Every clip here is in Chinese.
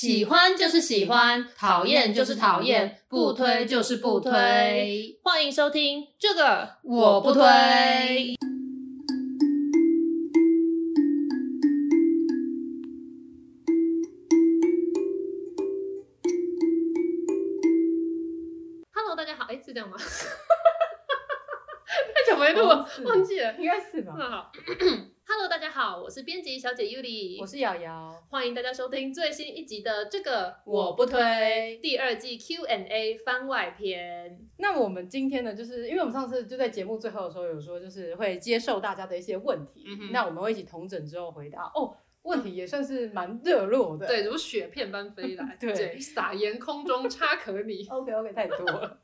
喜欢就是喜欢，讨厌就是讨厌，不推就是不推。欢迎收听这个我不推。Hello，大家好，哎，是这样吗？太久没录了，忘记了，应该是吧。那好。Hello，大家好，我是编辑小姐 Yuli，我是瑶瑶，欢迎大家收听最新一集的这个我不推第二季 Q&A 番外篇。那我们今天呢，就是因为我们上次就在节目最后的时候有说，就是会接受大家的一些问题，嗯、那我们会一起同整之后回答。哦，问题也算是蛮热络的，对，如雪片般飞来，对，撒盐空中差可米。OK OK，太多了。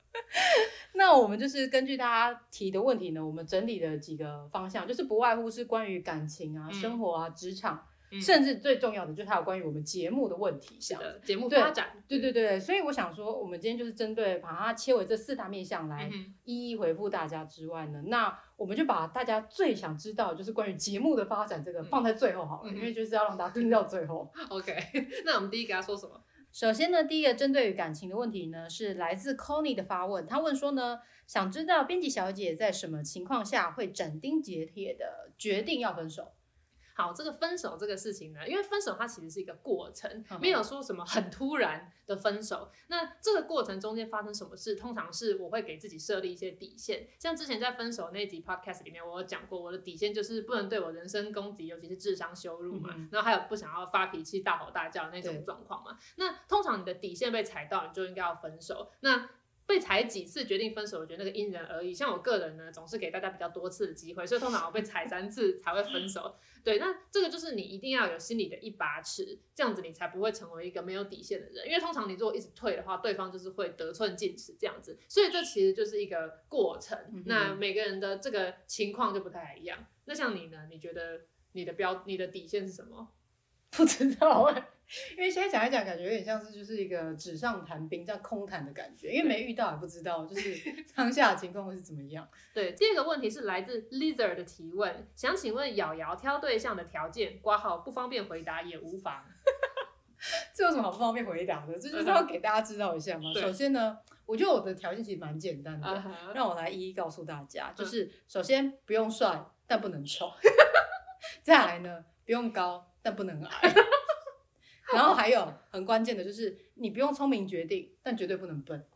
那我们就是根据大家提的问题呢，我们整理了几个方向，就是不外乎是关于感情啊、嗯、生活啊、职场，嗯、甚至最重要的就是还有关于我们节目的问题，像节目发展。对对对对，所以我想说，我们今天就是针对把它切为这四大面向来一一回复大家之外呢，嗯、那我们就把大家最想知道，就是关于节目的发展这个放在最后好了，嗯、因为就是要让大家听到最后。OK，那我们第一个要说什么？首先呢，第一个针对于感情的问题呢，是来自 Connie 的发问。他问说呢，想知道编辑小姐在什么情况下会斩钉截铁的决定要分手？好，这个分手这个事情呢，因为分手它其实是一个过程，没有说什么很突然的分手。那这个过程中间发生什么事，通常是我会给自己设立一些底线。像之前在分手那集 podcast 里面，我有讲过，我的底线就是不能对我人身攻击，尤其是智商羞辱嘛。嗯、然后还有不想要发脾气、大吼大叫那种状况嘛。那通常你的底线被踩到，你就应该要分手。那被踩几次决定分手，我觉得那个因人而异。像我个人呢，总是给大家比较多次的机会，所以通常我被踩三次才会分手。对，那这个就是你一定要有心里的一把尺，这样子你才不会成为一个没有底线的人。因为通常你如果一直退的话，对方就是会得寸进尺这样子。所以这其实就是一个过程。嗯、那每个人的这个情况就不太一样。那像你呢？你觉得你的标、你的底线是什么？不知道哎、欸。因为现在讲一讲，感觉有点像是就是一个纸上谈兵，这样空谈的感觉。因为没遇到也不知道，就是 当下的情况会是怎么样。对，第二个问题是来自 Lizard 的提问，想请问瑶瑶挑对象的条件，挂号不方便回答也无妨。这有什么好不方便回答的？这就是要给大家知道一下嘛。对首先呢，我觉得我的条件其实蛮简单的，uh huh. 让我来一一告诉大家。就是首先不用帅，但不能丑。再来呢，不用高，但不能矮。然后还有很关键的就是，你不用聪明决定，但绝对不能笨。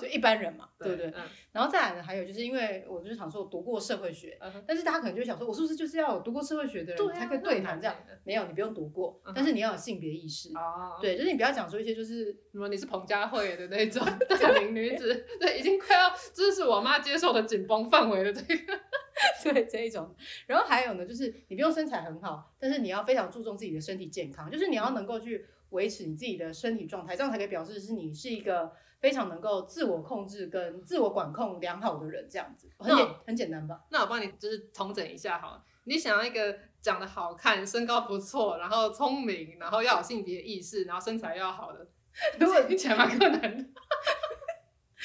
就一般人嘛，对不对？然后再来呢，还有就是因为我就是想说，我读过社会学，但是大家可能就会想说，我是不是就是要有读过社会学的人才可以对谈这样？没有，你不用读过，但是你要有性别意识。哦，对，就是你不要讲说一些就是 什么你是彭佳慧的那种 大龄女子，对，已经快要这是我妈接受的紧绷范围的这个。对这一种，然后还有呢，就是你不用身材很好，但是你要非常注重自己的身体健康，就是你要能够去维持你自己的身体状态，这样才可以表示是你是一个非常能够自我控制跟自我管控良好的人，这样子很简很简单吧？那我帮你就是重整一下好了，你想要一个长得好看、身高不错、然后聪明、然后要有性别意识、然后身材要好的，如果听起来蛮困难的。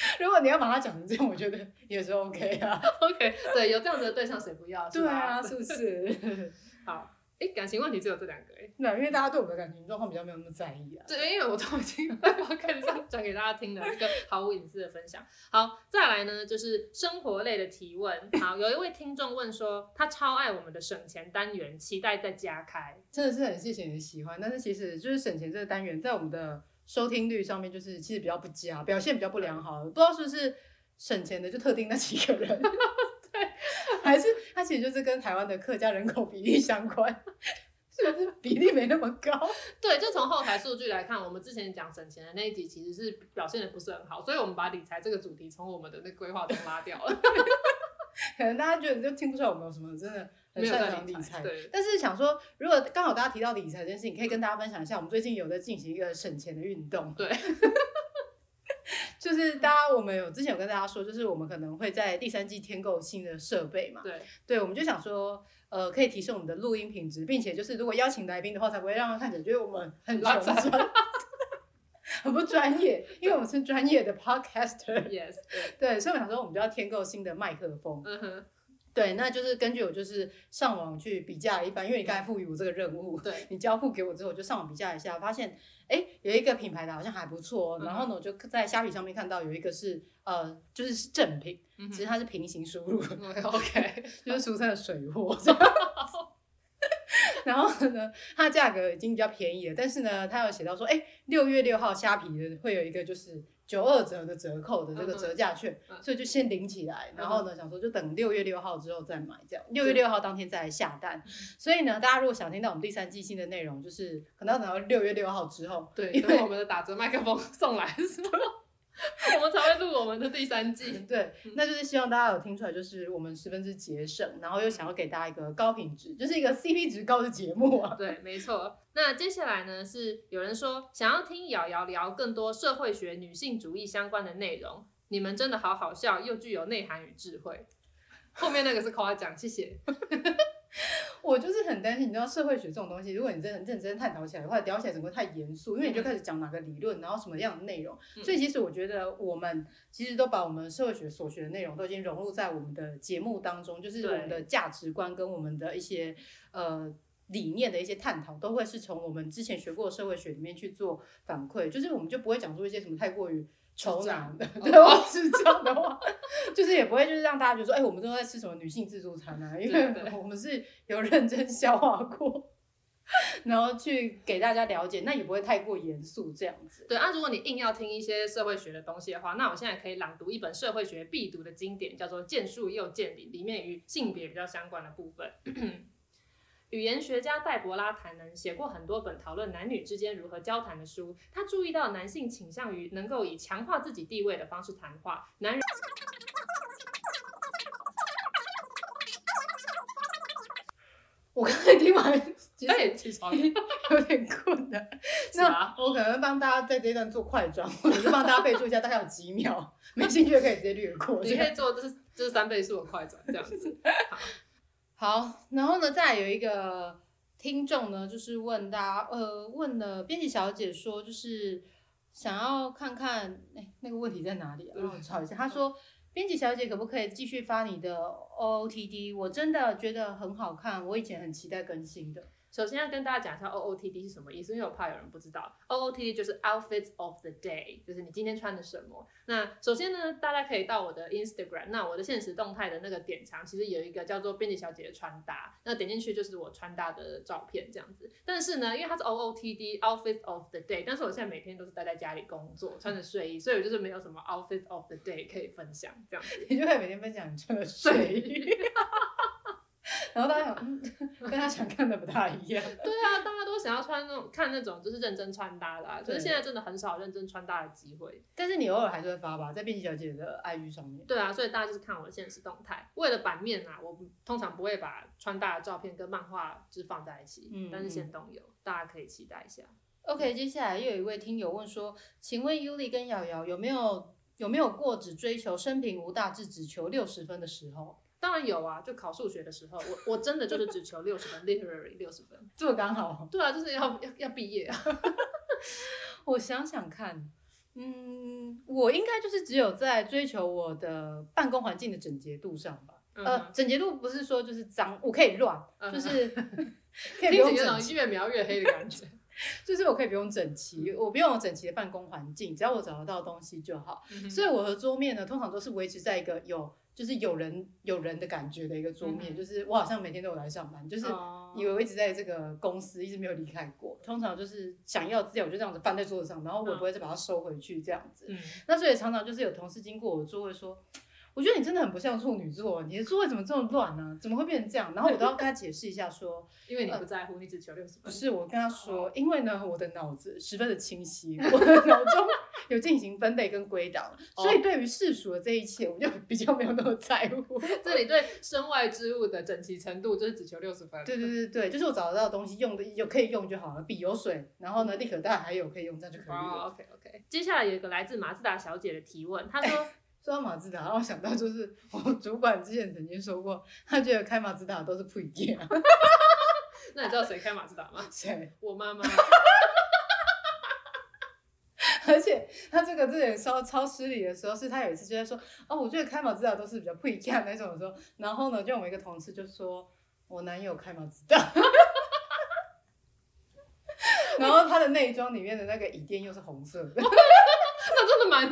如果你要把它讲成这样，我觉得也是 OK 啊。OK，对，有这样子的对象谁不要？对啊，是不是？好，哎，感情问题只有这两个哎。那因为大家对我的感情状况比较没有那么在意啊。对，因为我都已经在 podcast 上讲给大家听了一个毫无隐私的分享。好，再来呢，就是生活类的提问。好，有一位听众问说，他超爱我们的省钱单元，期待再加开。真的是很谢谢你的喜欢，但是其实就是省钱这个单元在我们的。收听率上面就是其实比较不佳，表现比较不良好，不知道是不是省钱的就特定那几个人，对，还是它其实就是跟台湾的客家人口比例相关，是不是比例没那么高？对，就从后台数据来看，我们之前讲省钱的那一集其实是表现的不是很好，所以我们把理财这个主题从我们的那规划中拉掉了。可能大家觉得就听不出来我们有什么真的很擅长理财，对。但是想说，如果刚好大家提到理财这件事情，可以跟大家分享一下，我们最近有在进行一个省钱的运动。对。就是大家，我们有之前有跟大家说，就是我们可能会在第三季添购新的设备嘛。对。对，我们就想说，呃，可以提升我们的录音品质，并且就是如果邀请来宾的话，才不会让他看起来觉得我们很穷酸，很不专业，因为我们是专业的 podcaster。Yes。对，所以我想说，我们就要添购新的麦克风。嗯哼。对，那就是根据我就是上网去比价一番，因为你刚才赋予我这个任务，对，你交付给我之后，我就上网比价一下，发现哎有一个品牌的好像还不错，哦、然后呢我就在虾皮上面看到有一个是呃就是正品，嗯、其实它是平行输入、嗯、，OK，就是俗称的水货。然后呢，它价格已经比较便宜了，但是呢，它有写到说，哎，六月六号虾皮会有一个就是九二折的折扣的这个折价券，嗯、所以就先领起来。嗯、然后呢，想说就等六月六号之后再买，这样六月六号当天再来下单。所以呢，大家如果想听到我们第三季新的内容，就是可能要等到六月六号之后，对，因为我们的打折麦克风送来是吗？我们才会录我们的第三季，对，那就是希望大家有听出来，就是我们十分之节省，然后又想要给大家一个高品质，就是一个 CP 值高的节目啊。对，没错。那接下来呢，是有人说想要听瑶瑶聊更多社会学、女性主义相关的内容，你们真的好好笑，又具有内涵与智慧。后面那个是夸奖，谢谢。我就是很担心，你知道社会学这种东西，如果你真的认真探讨起来的话，聊起来整个太严肃，因为你就开始讲哪个理论，然后什么样的内容。嗯、所以其实我觉得我们其实都把我们社会学所学的内容都已经融入在我们的节目当中，就是我们的价值观跟我们的一些呃理念的一些探讨，都会是从我们之前学过的社会学里面去做反馈，就是我们就不会讲出一些什么太过于。丑男的，对，我是这样的话，就是也不会就是让大家觉得说，哎、欸，我们都在吃什么女性自助餐啊？因为我们是有认真消化过，然后去给大家了解，那也不会太过严肃这样子。对啊，如果你硬要听一些社会学的东西的话，那我现在可以朗读一本社会学必读的经典，叫做《见树又见林》，里面与性别比较相关的部分。语言学家黛博拉·坦能写过很多本讨论男女之间如何交谈的书。他注意到男性倾向于能够以强化自己地位的方式谈话，男人。我刚才听完，其实也起床 有点困了。那我可能帮大家在这一段做快转，或者是帮大家备注一下，大概有几秒，没兴趣的可以直接略过。你可以做就是就是三倍速的快转这样子。好。好，然后呢，再有一个听众呢，就是问大家，呃，问了编辑小姐说，就是想要看看，哎，那个问题在哪里啊？让我找一下。他说，编辑小姐可不可以继续发你的 OOTD？我真的觉得很好看，我以前很期待更新的。首先要跟大家讲一下 OOTD 是什么意思，因为我怕有人不知道。OOTD 就是 Outfits of the Day，就是你今天穿的什么。那首先呢，大家可以到我的 Instagram，那我的现实动态的那个点藏，其实有一个叫做编辑小姐的穿搭，那点进去就是我穿搭的照片这样子。但是呢，因为它是 OOTD Outfits of the Day，但是我现在每天都是待在家里工作，穿着睡衣，所以我就是没有什么 Outfits of the Day 可以分享这样子。你就可以每天分享你穿的睡衣。然后大家想，嗯，跟他想看的不大一样。对啊，大家都想要穿那种看那种就是认真穿搭的，啊，可是现在真的很少认真穿搭的机会。但是你偶尔还是会发吧，在变形小姐的 IG 上面。对啊，所以大家就是看我的现实动态。为了版面啊，我通常不会把穿搭的照片跟漫画就是放在一起，嗯，但是现动有，大家可以期待一下。OK，接下来又有一位听友问说，请问 Yuli 跟瑶瑶有没有有没有过只追求生平无大志，只求六十分的时候？当然有啊，就考数学的时候，我我真的就是只求六十分，literally 六十分，这么刚好。对啊，就是要要要毕业啊。我想想看，嗯，我应该就是只有在追求我的办公环境的整洁度上吧。嗯、呃，整洁度不是说就是脏，我可以乱，嗯、就是 可以不用整齐，越描越黑的感觉。就是我可以不用整齐，我不用有整齐的办公环境，只要我找得到东西就好。嗯、所以我的桌面呢，通常都是维持在一个有。就是有人有人的感觉的一个桌面，嗯、就是我好像每天都有来上班，就是以为我一直在这个公司，一直没有离开过。通常就是想要资料，我就这样子放在桌子上，然后我不会再把它收回去这样子。嗯、那所以常常就是有同事经过我座位说，我我觉得你真的很不像处女座，你的座位怎么这么乱呢？怎么会变成这样？然后我都要跟他解释一下说，因为你不在乎，呃、你只求六十分。不是，我跟他说，因为呢，我的脑子十分的清晰，我的脑中有进行分类跟归档，所以对于世俗的这一切，我就比较没有那么在乎。这里对身外之物的整齐程度，就是只求六十分。对对对对，就是我找得到的东西用的有可以用就好了，笔有水，然后呢，立可带还有可以用，这样就可以了。哦、OK OK。接下来有一个来自马自达小姐的提问，她说。说到马自达，让我想到就是我主管之前曾经说过，他觉得开马自达都是不一样。那你知道谁开马自达吗？谁？我妈妈。而且他这个这点超超失礼的时候，是他有一次就在说，哦，我觉得开马自达都是比较不一样那种时候，然后呢，就我们一个同事就说，我男友开马自达，然后他的内装里面的那个椅垫又是红色的，那真的蛮。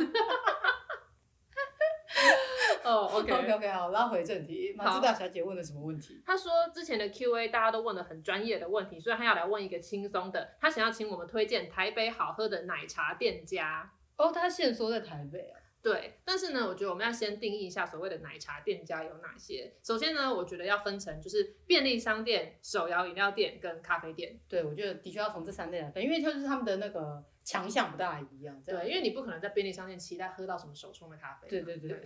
哦、oh,，OK OK OK，好，拉回正题。马自达小姐问了什么问题？她说之前的 Q&A 大家都问了很专业的问题，所以她要来问一个轻松的。她想要请我们推荐台北好喝的奶茶店家。哦，她现说在台北啊？对，但是呢，我觉得我们要先定义一下所谓的奶茶店家有哪些。首先呢，我觉得要分成就是便利商店、手摇饮料店跟咖啡店。对，我觉得的确要从这三类来分，因为就是他们的那个强项不大一样。对，因为你不可能在便利商店期待喝到什么手冲的咖啡。对对对。对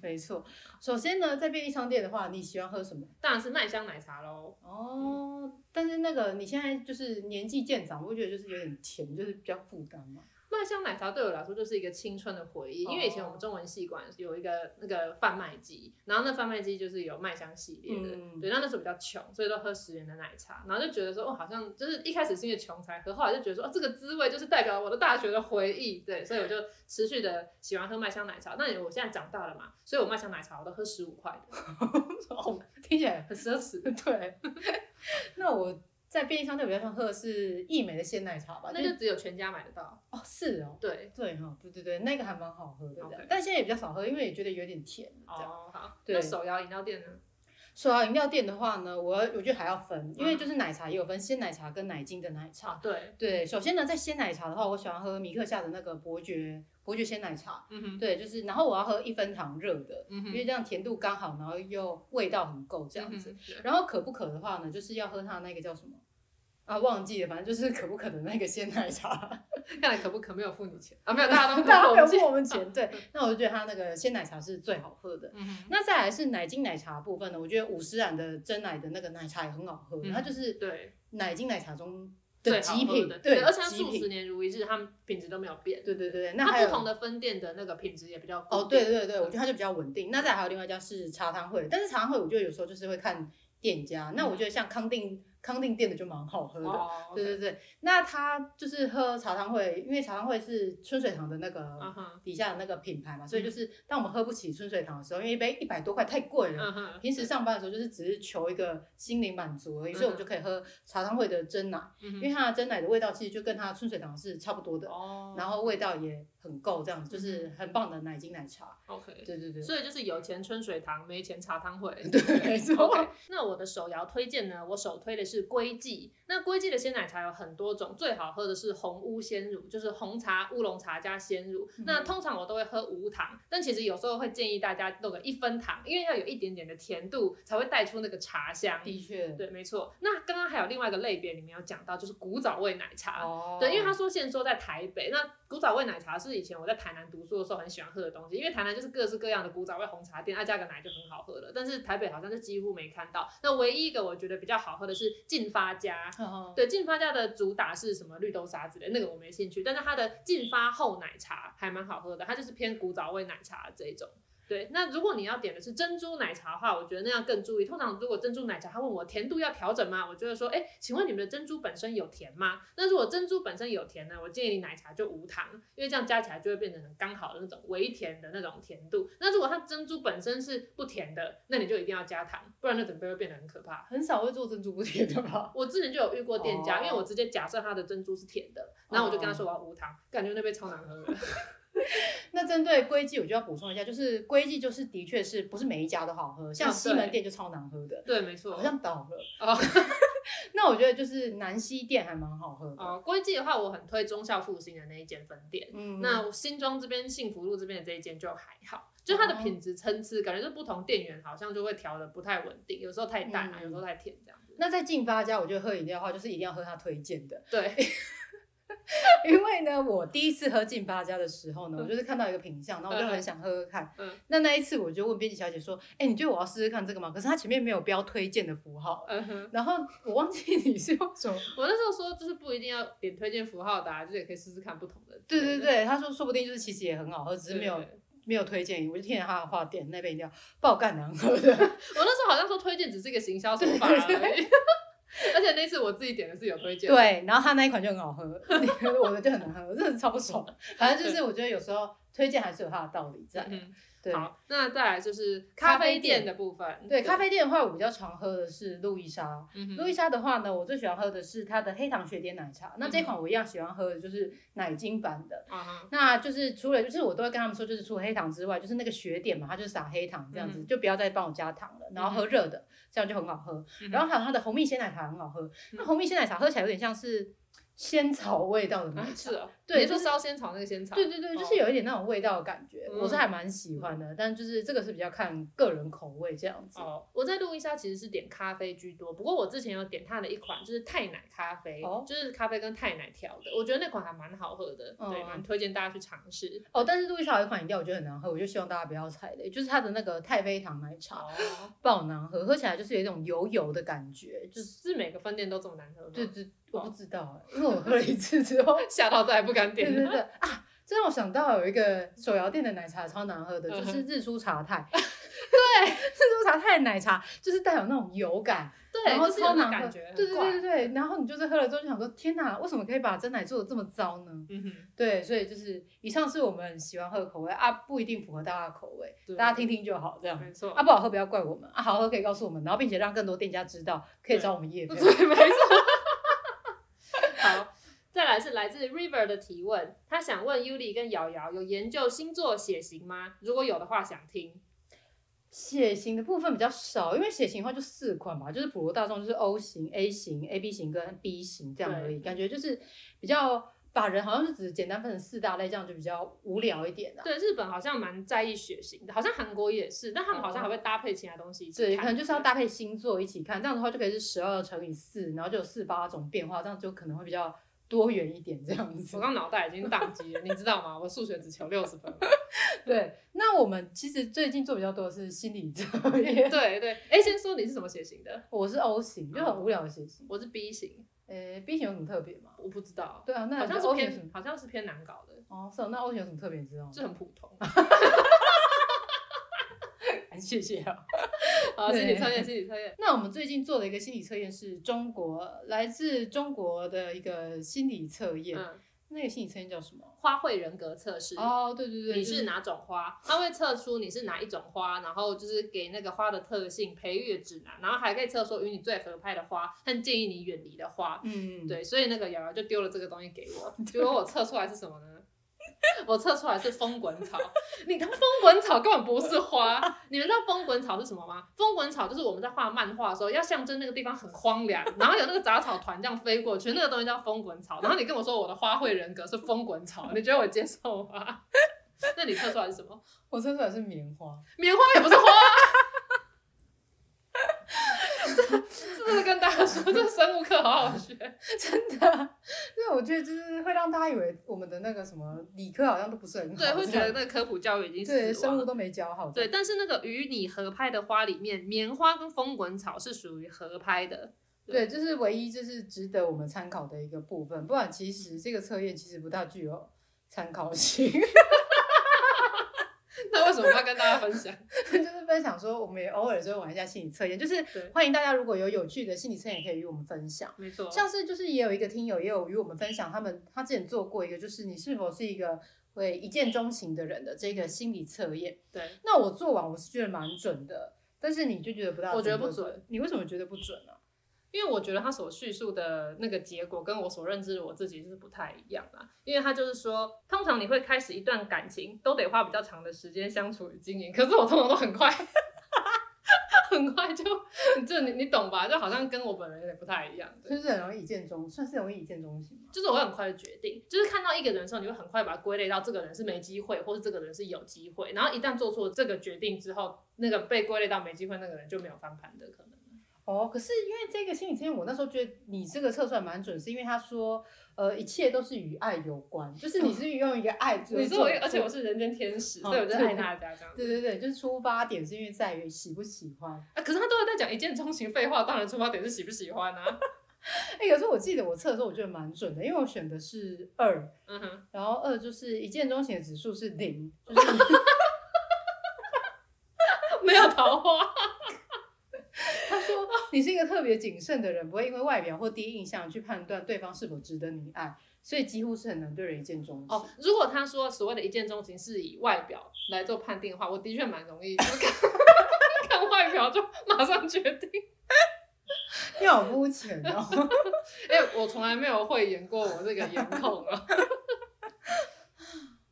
没错，首先呢，在便利商店的话，你喜欢喝什么？当然是麦香奶茶喽。哦、嗯，但是那个你现在就是年纪渐长，我觉得就是有点甜，就是比较负担嘛。麦香奶茶对我来说就是一个青春的回忆，因为以前我们中文系馆有一个那个贩卖机，然后那贩卖机就是有麦香系列的，嗯、对，那那时候比较穷，所以都喝十元的奶茶，然后就觉得说哦，好像就是一开始是因为穷才喝，后来就觉得说哦，这个滋味就是代表我的大学的回忆，对，所以我就持续的喜欢喝麦香奶茶。那我现在长大了嘛，所以我麦香奶茶我都喝十五块的，哦，听起来很奢侈，对，那我。在便利商店比较喜欢喝的是益美的鲜奶茶吧，那就只有全家买得到哦。是哦，对对哈，对对对，那个还蛮好喝的.但现在也比较少喝，因为也觉得有点甜。哦，好。那手摇饮料店呢？手摇饮料店的话呢，我我觉得还要分，因为就是奶茶也有分鲜奶茶跟奶精的奶茶。啊、对对，首先呢，在鲜奶茶的话，我喜欢喝米克夏的那个伯爵伯爵鲜奶茶。嗯哼，对，就是然后我要喝一分糖热的，因为这样甜度刚好，然后又味道很够这样子。嗯、然后可不可的话呢，就是要喝它那个叫什么？啊，忘记了，反正就是可不可的那个鲜奶茶，看来可不可没有付你钱啊，没有，大家都 大家没有付我们钱，对，那我就觉得它那个鲜奶茶是最好喝的。嗯、那再来是奶精奶茶部分呢，我觉得五十岚的珍奶的那个奶茶也很好喝，嗯、它就是对奶精奶茶中的极品的，对，对，而且它数十年如一日，它们品质都没有变。对对对，那还有不同的分店的那个品质也比较哦，对对对，我觉得它就比较稳定。那再还有另外一家是茶汤会，但是茶汤会我觉得有时候就是会看店家，嗯、那我觉得像康定。康定店的就蛮好喝的，oh. 对对对。那他就是喝茶汤会，因为茶汤会是春水堂的那个底下的那个品牌嘛，uh. 所以就是当我们喝不起春水堂的时候，因为一杯一百多块太贵了，uh. 平时上班的时候就是只是求一个心灵满足而已，uh. 所以我们就可以喝茶汤会的珍奶，uh. 因为它的珍奶的味道其实就跟它春水堂是差不多的，uh. 然后味道也很够，这样子就是很棒的奶精奶茶。OK，对对对。所以就是有钱春水堂，没钱茶汤会。对，没错。Okay. 那我的手摇推荐呢，我首推的是。是龟记，那龟记的鲜奶茶有很多种，最好喝的是红乌鲜乳，就是红茶、乌龙茶加鲜乳。嗯。那通常我都会喝无糖，但其实有时候会建议大家弄个一分糖，因为要有一点点的甜度，才会带出那个茶香。的确，对，没错。那刚刚还有另外一个类别，里面有讲到，就是古早味奶茶。哦。对，因为他说现说在台北，那古早味奶茶是以前我在台南读书的时候很喜欢喝的东西，因为台南就是各式各样的古早味红茶店，爱加个奶就很好喝了。但是台北好像是几乎没看到。那唯一一个我觉得比较好喝的是。进发家，对，进发家的主打是什么绿豆沙之类，那个我没兴趣，但是它的进发后奶茶还蛮好喝的，它就是偏古早味奶茶这一种。对，那如果你要点的是珍珠奶茶的话，我觉得那样更注意。通常如果珍珠奶茶，他问我甜度要调整吗？我觉得说，哎，请问你们的珍珠本身有甜吗？那如果珍珠本身有甜呢，我建议你奶茶就无糖，因为这样加起来就会变成很刚好的那种微甜的那种甜度。那如果它珍珠本身是不甜的，那你就一定要加糖，不然那整杯会变得很可怕。很少会做珍珠不甜的吧？我之前就有遇过店家，oh. 因为我直接假设它的珍珠是甜的，然后我就跟他说我要无糖，感觉那杯超难喝的。那针对龟记，我就要补充一下，就是龟记就是的确是不是每一家都好喝，像西门店就超难喝的。对，没错，好像倒了。哦、那我觉得就是南西店还蛮好喝的。哦，龟记的话，我很推忠孝复兴的那一间分店。嗯，那新庄这边幸福路这边的这一间就还好，就它的品质参差，感觉是不同店员好像就会调的不太稳定，有时候太淡啊，有时候太甜这样子。那在进发家，我觉得喝饮料的话，就是一定要喝他推荐的。对。因为呢，我第一次喝进八家的时候呢，我就是看到一个品相，然后我就很想喝喝看。嗯，那那一次我就问编辑小姐说：“哎、欸，你觉得我要试试看这个吗？”可是它前面没有标推荐的符号。嗯哼。然后我忘记你是用什么，我那时候说就是不一定要点推荐符号的、啊，就是也可以试试看不同的。对对对，他说说不定就是其实也很好喝，只是没有对对对没有推荐。我就听着他的话点那杯饮料，爆干难喝的。我那时候好像说推荐只是一个行销手法而已。而且那次我自己点的是有推荐，对，然后他那一款就很好喝，我的就很难喝，真的超不爽。反正就是我觉得有时候推荐还是有它的道理在。嗯对好，那再来就是咖啡店的部分。对，对咖啡店的话，我比较常喝的是路易莎。嗯、路易莎的话呢，我最喜欢喝的是它的黑糖雪点奶茶。嗯、那这款我一样喜欢喝的就是奶精版的。那就是除了就是我都会跟他们说，就是除了黑糖之外，就是那个雪点嘛，它就是撒黑糖这样子，嗯、就不要再帮我加糖了，然后喝热的，这样就很好喝。嗯、然后还有它的红蜜鲜奶茶很好喝，那、红蜜鲜奶茶喝起来有点像是。仙草味道的奶茶，是啊，对，就是烧仙草那个仙草，对对对，就是有一点那种味道的感觉，我是还蛮喜欢的，但就是这个是比较看个人口味这样子。哦，我在路易莎其实是点咖啡居多，不过我之前有点它的一款就是泰奶咖啡，就是咖啡跟泰奶调的，我觉得那款还蛮好喝的，对，蛮推荐大家去尝试。哦，但是路易莎有一款饮料我觉得很难喝，我就希望大家不要踩雷，就是它的那个太妃糖奶茶，爆难喝，喝起来就是有一种油油的感觉，就是每个分店都这么难喝吗？对对。我不知道，因为我喝了一次之后 吓到再也不敢点。对对对啊，这让我想到有一个手摇店的奶茶超难喝的，就是日出茶太。对，日出茶太的奶茶就是带有那种油感，对，然后超难喝。对对对对对，然后你就是喝了之后就想说，天哪，为什么可以把真奶做的这么糟呢？嗯哼。对，所以就是以上是我们喜欢喝的口味啊，不一定符合大家的口味，大家听听就好，这样。没错。啊，不好喝不要怪我们啊，好喝可以告诉我们，然后并且让更多店家知道，可以找我们业配。对，没错。来自 River 的提问，他想问 Yuli 跟瑶瑶有研究星座血型吗？如果有的话，想听。血型的部分比较少，因为血型的话就四款嘛，就是普罗大众就是 O 型、A 型、AB 型跟 B 型这样而已，感觉就是比较把人好像是只简单分成四大类，这样就比较无聊一点的。对，日本好像蛮在意血型的，好像韩国也是，但他们好像还会搭配其他东西。对，可能就是要搭配星座一起看，这样的话就可以是十二乘以四，然后就有四八种变化，这样就可能会比较。多元一点这样子，我刚脑袋已经宕机了，你知道吗？我数学只求六十分。对，那我们其实最近做比较多的是心理测验。对 对，哎，先说你是什么血型的？我是 O 型，就很无聊的血型。我是 B 型，诶，B 型有什么特别吗？我不知道。对啊，那好像是偏，好像是偏难搞的。哦，是哦，那 O 型有什么特别？你知道吗？就很普通。谢谢啊。好，心理测验，心理测验。那我们最近做的一个心理测验是中国来自中国的一个心理测验。嗯，那个心理测验叫什么？花卉人格测试。哦，对对对，你是哪种花？它会测出你是哪一种花，然后就是给那个花的特性、培育的指南，然后还可以测出与你最合拍的花和建议你远离的花。嗯，对，所以那个瑶瑶就丢了这个东西给我，结果我测出来是什么呢？我测出来是风滚草，你当风滚草根本不是花，你们知道风滚草是什么吗？风滚草就是我们在画漫画的时候要象征那个地方很荒凉，然后有那个杂草团这样飞过去，那个东西叫风滚草。然后你跟我说我的花卉人格是风滚草，你觉得我接受吗？那你测出来是什么？我测出来是棉花，棉花也不是花。是不是跟大家说，这生物课好好学，真的。因为我觉得就是会让大家以为我们的那个什么理科好像都不是很好，对，会觉得那个科普教育已经对生物都没教好。对，但是那个与你合拍的花里面，棉花跟风滚草是属于合拍的。对，这、就是唯一就是值得我们参考的一个部分。不然其实这个测验其实不大具有参考性。那为什么要跟大家分享？就是分享说，我们也偶尔就会玩一下心理测验，就是欢迎大家如果有有趣的心理测验，可以与我们分享。没错，像是就是也有一个听友也有与我们分享，他们他之前做过一个，就是你是否是一个会一见钟情的人的这个心理测验。对，那我做完我是觉得蛮准的，但是你就觉得不大准，我觉得不准。你为什么觉得不准呢？因为我觉得他所叙述的那个结果跟我所认知的我自己是不太一样啦。因为他就是说，通常你会开始一段感情，都得花比较长的时间相处与经营。可是我通常都很快，很快就，就你你懂吧？就好像跟我本人有点不太一样，就是很容易一见钟，算是容易一见钟情。就是我会很快的决定，就是看到一个人的时候，你会很快把它归类到这个人是没机会，或是这个人是有机会。然后一旦做出了这个决定之后，那个被归类到没机会那个人就没有翻盘的可能。哦，可是因为这个心理测验，我那时候觉得你这个测出来蛮准，是因为他说，呃，一切都是与爱有关，就是你是用一个爱，你说，而且我是人间天使，所以我就爱大家这样。对对对，就是出发点是因为在于喜不喜欢啊。可是他都在讲一见钟情，废话，当然出发点是喜不喜欢啊。哎、欸，可是我记得我测的时候，我觉得蛮准的，因为我选的是二，嗯哼，然后二就是一见钟情的指数是零，就是没有桃花。你是一个特别谨慎的人，不会因为外表或第一印象去判断对方是否值得你爱，所以几乎是很难对人一见钟情。哦，如果他说所谓的一见钟情是以外表来做判定的话，我的确蛮容易 看，看外表就马上决定。你好肤浅哦！哎、欸，我从来没有会演过我这个颜控啊。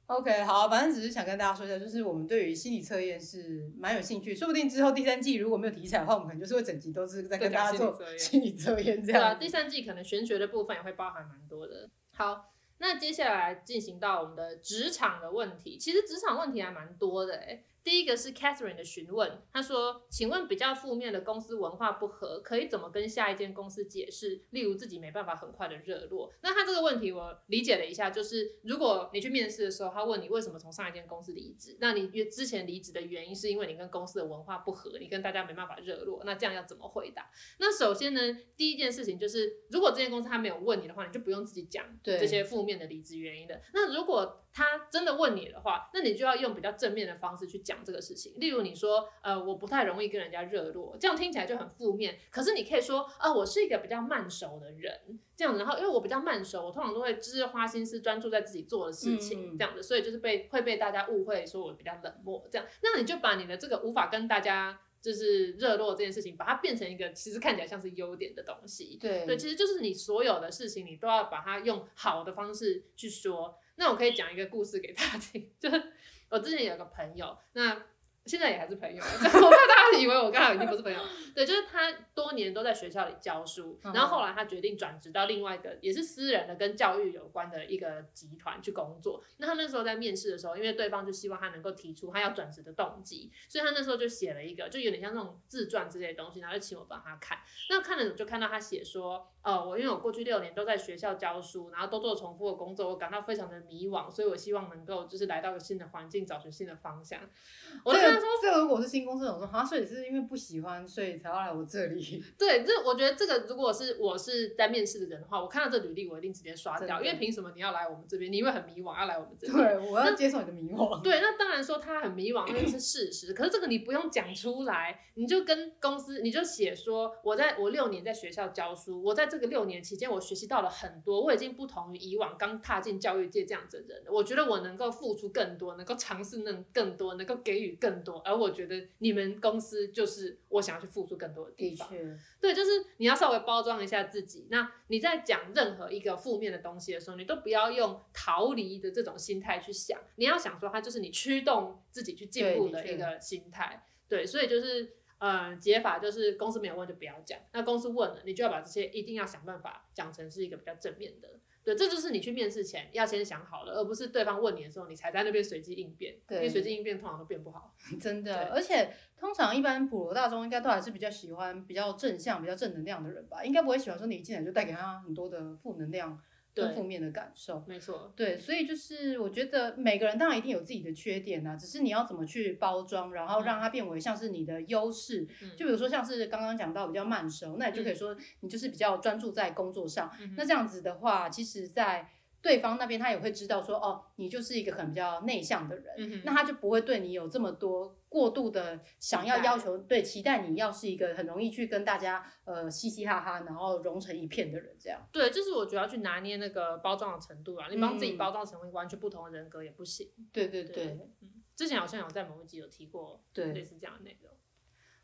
OK，好，反正只是想跟大家说一下，就是我们对于心理测验是蛮有兴趣，说不定之后第三季如果没有题材的话，我们可能就是会整集都是在跟大家做心理测验这样。对啊，第三季可能玄学的部分也会包含蛮多的。好，那接下来进行到我们的职场的问题，其实职场问题还蛮多的哎。第一个是 Catherine 的询问，他说：“请问比较负面的公司文化不合，可以怎么跟下一间公司解释？例如自己没办法很快的热络。”那他这个问题我理解了一下，就是如果你去面试的时候，他问你为什么从上一间公司离职，那你之前离职的原因是因为你跟公司的文化不合，你跟大家没办法热络，那这样要怎么回答？那首先呢，第一件事情就是，如果这间公司他没有问你的话，你就不用自己讲这些负面的离职原因的。那如果他真的问你的话，那你就要用比较正面的方式去讲这个事情。例如你说，呃，我不太容易跟人家热络，这样听起来就很负面。可是你可以说，啊、呃，我是一个比较慢熟的人，这样子。然后因为我比较慢熟，我通常都会就是花心思专注在自己做的事情，嗯、这样子，所以就是被会被大家误会说我比较冷漠，这样。那你就把你的这个无法跟大家就是热络这件事情，把它变成一个其实看起来像是优点的东西。对对，其实就是你所有的事情，你都要把它用好的方式去说。那我可以讲一个故事给大家听，就是我之前有个朋友，那现在也还是朋友，我怕大家以为我跟他已经不是朋友。对，就是他多年都在学校里教书，然后后来他决定转职到另外一个也是私人的跟教育有关的一个集团去工作。那他那时候在面试的时候，因为对方就希望他能够提出他要转职的动机，所以他那时候就写了一个，就有点像那种自传之类的东西，然后就请我帮他看。那看了就看到他写说。呃，我因为我过去六年都在学校教书，然后都做重复的工作，我感到非常的迷惘，所以我希望能够就是来到一个新的环境，找寻新的方向。我就跟他说，这个如果是新公司，我说好像所以是因为不喜欢，所以才要来我这里。对，这我觉得这个如果是我是在面试的人的话，我看到这履历，我一定直接刷掉，因为凭什么你要来我们这边？你因为很迷惘要来我们这边？对，我要接受你的迷惘。对，那当然说他很迷惘，那就是事实。可是这个你不用讲出来，你就跟公司，你就写说，我在我六年在学校教书，我在这个六年期间我。学习到了很多，我已经不同于以往刚踏进教育界这样子的人了。我觉得我能够付出更多，能够尝试能更多，能够给予更多。而我觉得你们公司就是我想要去付出更多的地方。对，就是你要稍微包装一下自己。那你在讲任何一个负面的东西的时候，你都不要用逃离的这种心态去想。你要想说，它就是你驱动自己去进步的一个心态。对，所以就是。嗯，解法就是公司没有问就不要讲，那公司问了，你就要把这些一定要想办法讲成是一个比较正面的。对，这就是你去面试前要先想好了，而不是对方问你的时候你才在那边随机应变。对，因为随机应变通常都变不好。真的，而且通常一般普罗大众应该都还是比较喜欢比较正向、比较正能量的人吧，应该不会喜欢说你一进来就带给他很多的负能量。对负面的感受，没错，对，所以就是我觉得每个人当然一定有自己的缺点呐、啊，只是你要怎么去包装，然后让它变为像是你的优势。嗯、就比如说像是刚刚讲到比较慢熟，那你就可以说你就是比较专注在工作上。嗯、那这样子的话，其实，在对方那边他也会知道说，哦，你就是一个很比较内向的人，嗯、那他就不会对你有这么多过度的想要要求，对，期待你要是一个很容易去跟大家呃嘻嘻哈哈，然后融成一片的人，这样。对，就是我主要去拿捏那个包装的程度啊，你帮自己包装成为完全不同的人格也不行。嗯、对对对，对，嗯，之前好像有在某一集有提过，对，类似这样的内容。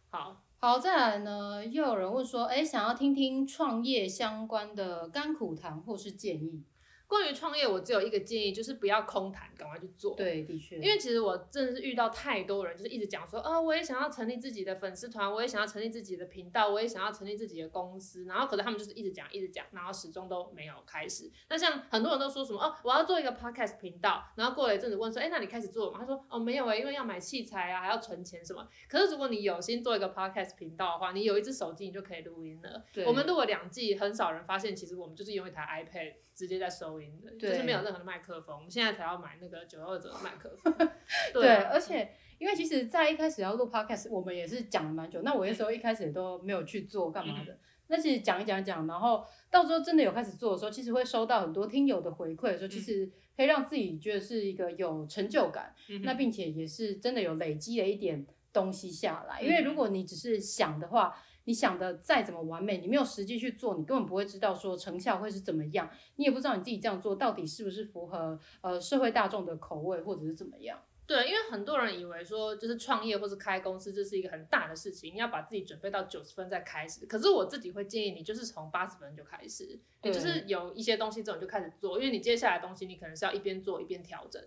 好，好，再来呢，又有人问说，哎，想要听听创业相关的甘苦谈或是建议。关于创业，我只有一个建议，就是不要空谈，赶快去做。对，的确，因为其实我真的是遇到太多人，就是一直讲说，啊、哦，我也想要成立自己的粉丝团，我也想要成立自己的频道，我也想要成立自己的公司，然后可是他们就是一直讲，一直讲，然后始终都没有开始。那像很多人都说什么，哦，我要做一个 podcast 频道，然后过了一阵子问说，哎，那你开始做了吗？他说，哦，没有哎，因为要买器材啊，还要存钱什么。可是如果你有心做一个 podcast 频道的话，你有一只手机，你就可以录音了。对，我们录了两季，很少人发现，其实我们就是用一台 iPad 直接在收音的，就是没有任何的麦克风。我们现在才要买那个九二折的麦克风。对，对，而且因为其实，在一开始要录 podcast，我们也是讲了蛮久。那我那时候一开始也都没有去做干嘛的。嗯、那其实讲一讲讲，然后到时候真的有开始做的时候，其实会收到很多听友的回馈，说其实可以让自己觉得是一个有成就感。嗯、那并且也是真的有累积了一点东西下来。嗯、因为如果你只是想的话，你想的再怎么完美，你没有实际去做，你根本不会知道说成效会是怎么样。你也不知道你自己这样做到底是不是符合呃社会大众的口味，或者是怎么样。对，因为很多人以为说就是创业或是开公司，这是一个很大的事情，你要把自己准备到九十分再开始。可是我自己会建议你，就是从八十分就开始，你就是有一些东西这种就开始做，因为你接下来的东西你可能是要一边做一边调整。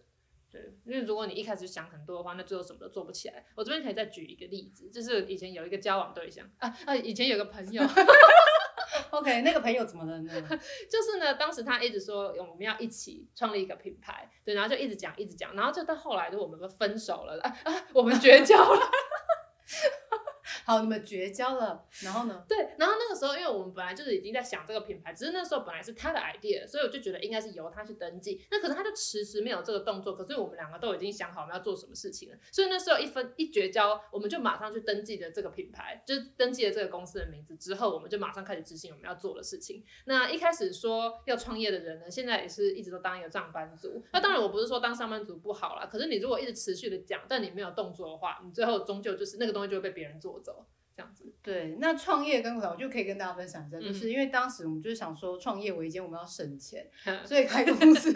对，因为如果你一开始想很多的话，那最后什么都做不起来。我这边可以再举一个例子，就是以前有一个交往对象啊啊，以前有个朋友，OK，那个朋友怎么了呢？就是呢，当时他一直说我们要一起创立一个品牌，对，然后就一直讲一直讲，然后就到后来就我们都分手了啊啊，我们绝交了。好，你们绝交了，然后呢？对，然后那个时候，因为我们本来就是已经在想这个品牌，只是那时候本来是他的 idea，所以我就觉得应该是由他去登记。那可是他就迟迟没有这个动作，可是我们两个都已经想好我们要做什么事情了，所以那时候一分一绝交，我们就马上去登记的这个品牌，就是登记了这个公司的名字之后，我们就马上开始执行我们要做的事情。那一开始说要创业的人呢，现在也是一直都当一个上班族。那当然我不是说当上班族不好啦，可是你如果一直持续的讲，但你没有动作的话，你最后终究就是那个东西就会被别人做走。这样子，对，那创业跟我就可以跟大家分享一下，就是因为当时我们就是想说创业维艰，我们要省钱，所以开公司。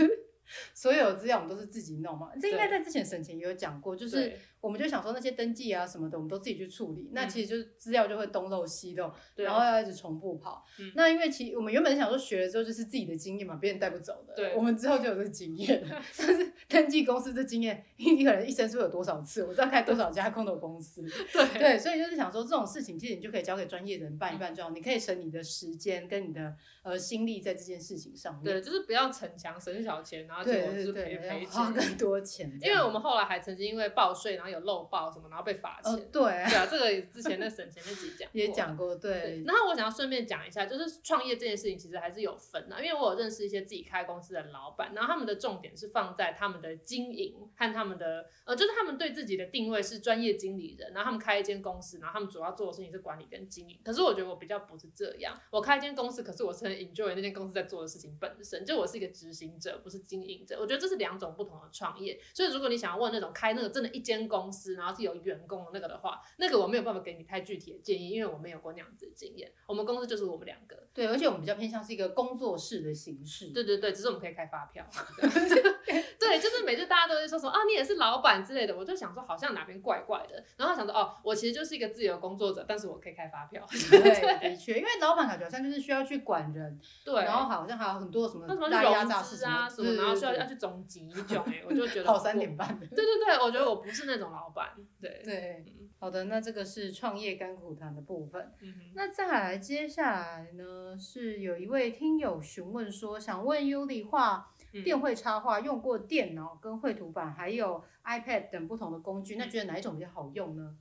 所有资料我们都是自己弄嘛，这应该在之前省钱也有讲过，就是我们就想说那些登记啊什么的，我们都自己去处理，那其实就是资料就会东漏西漏，然后要一直重复跑。那因为其实我们原本想说学了之后就是自己的经验嘛，别人带不走的。对，我们之后就有这个经验，但是登记公司这经验，你可能一生是会有多少次？我知道开多少家空投公司。对对，所以就是想说这种事情，其实你就可以交给专业的人办一办就好，你可以省你的时间跟你的呃心力在这件事情上面。对，就是不要逞强省小钱，然后。对对对，要花更多钱。因为我们后来还曾经因为报税，然后有漏报什么，然后被罚钱。对，对啊，这个之前那省钱那集讲也讲过。对。然后我想要顺便讲一下，就是创业这件事情其实还是有分的，因为我有认识一些自己开公司的老板，然后他们的重点是放在他们的经营和他们的呃，就是他们对自己的定位是专业经理人，然后他们开一间公司，然后他们主要做的事情是管理跟经营。可是我觉得我比较不是这样，我开一间公司，可是我是很 enjoy 那间公司在做的事情本身，就我是一个执行者，不是经营者。我觉得这是两。两种不同的创业，所以如果你想要问那种开那个真的一间公司，然后是有员工的那个的话，那个我没有办法给你太具体的建议，因为我没有过那样子的经验。我们公司就是我们两个，对，而且我们比较偏向是一个工作室的形式。对对对，只是我们可以开发票。对，就是每次大家都会说什么啊，你也是老板之类的，我就想说好像哪边怪怪的，然后想说哦，我其实就是一个自由工作者，但是我可以开发票。对，的确，因为老板感觉好像就是需要去管人，对，然后好像还有很多什么大压榨事啊什么，然后需要要去总结一种，哎，我就觉得 跑三点半。对对对，我觉得我不是那种老板。对对，好的，那这个是创业甘苦谈的部分。那再来接下来呢，是有一位听友询问说，想问 Yuli 画。电绘插画用过电脑跟绘图板，还有 iPad 等不同的工具，那觉得哪一种比较好用呢？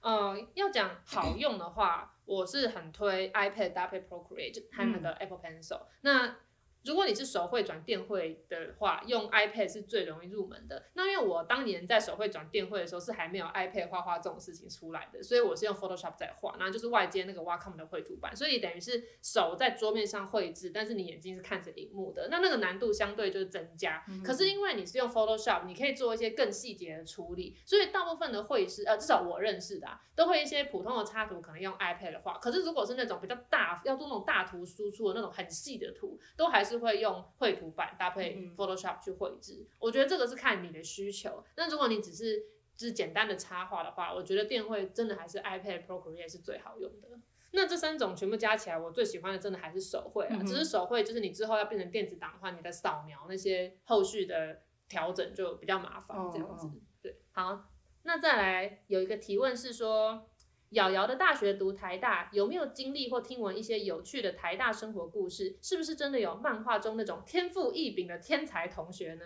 呃，要讲好 用的话，我是很推 iPad 搭配 Procreate 和那个 Apple Pencil。嗯、那如果你是手绘转电绘的话，用 iPad 是最容易入门的。那因为我当年在手绘转电绘的时候，是还没有 iPad 画画这种事情出来的，所以我是用 Photoshop 在画，然后就是外接那个 Wacom 的绘图板，所以等于是手在桌面上绘制，但是你眼睛是看着荧幕的，那那个难度相对就是增加。嗯、可是因为你是用 Photoshop，你可以做一些更细节的处理，所以大部分的绘师，呃，至少我认识的啊，都会一些普通的插图可能用 iPad 画，可是如果是那种比较大，要做那种大图输出的那种很细的图，都还是会用绘。图板搭配 Photoshop 去绘制，嗯、我觉得这个是看你的需求。那如果你只是就是简单的插画的话，我觉得电绘真的还是 iPad Procreate 是最好用的。那这三种全部加起来，我最喜欢的真的还是手绘啊。嗯、只是手绘就是你之后要变成电子档的话，你的扫描那些后续的调整就比较麻烦，这样子。哦哦对，好，那再来有一个提问是说，瑶瑶的大学读台大，有没有经历或听闻一些有趣的台大生活故事？是不是真的有漫画中那种天赋异禀的天才同学呢？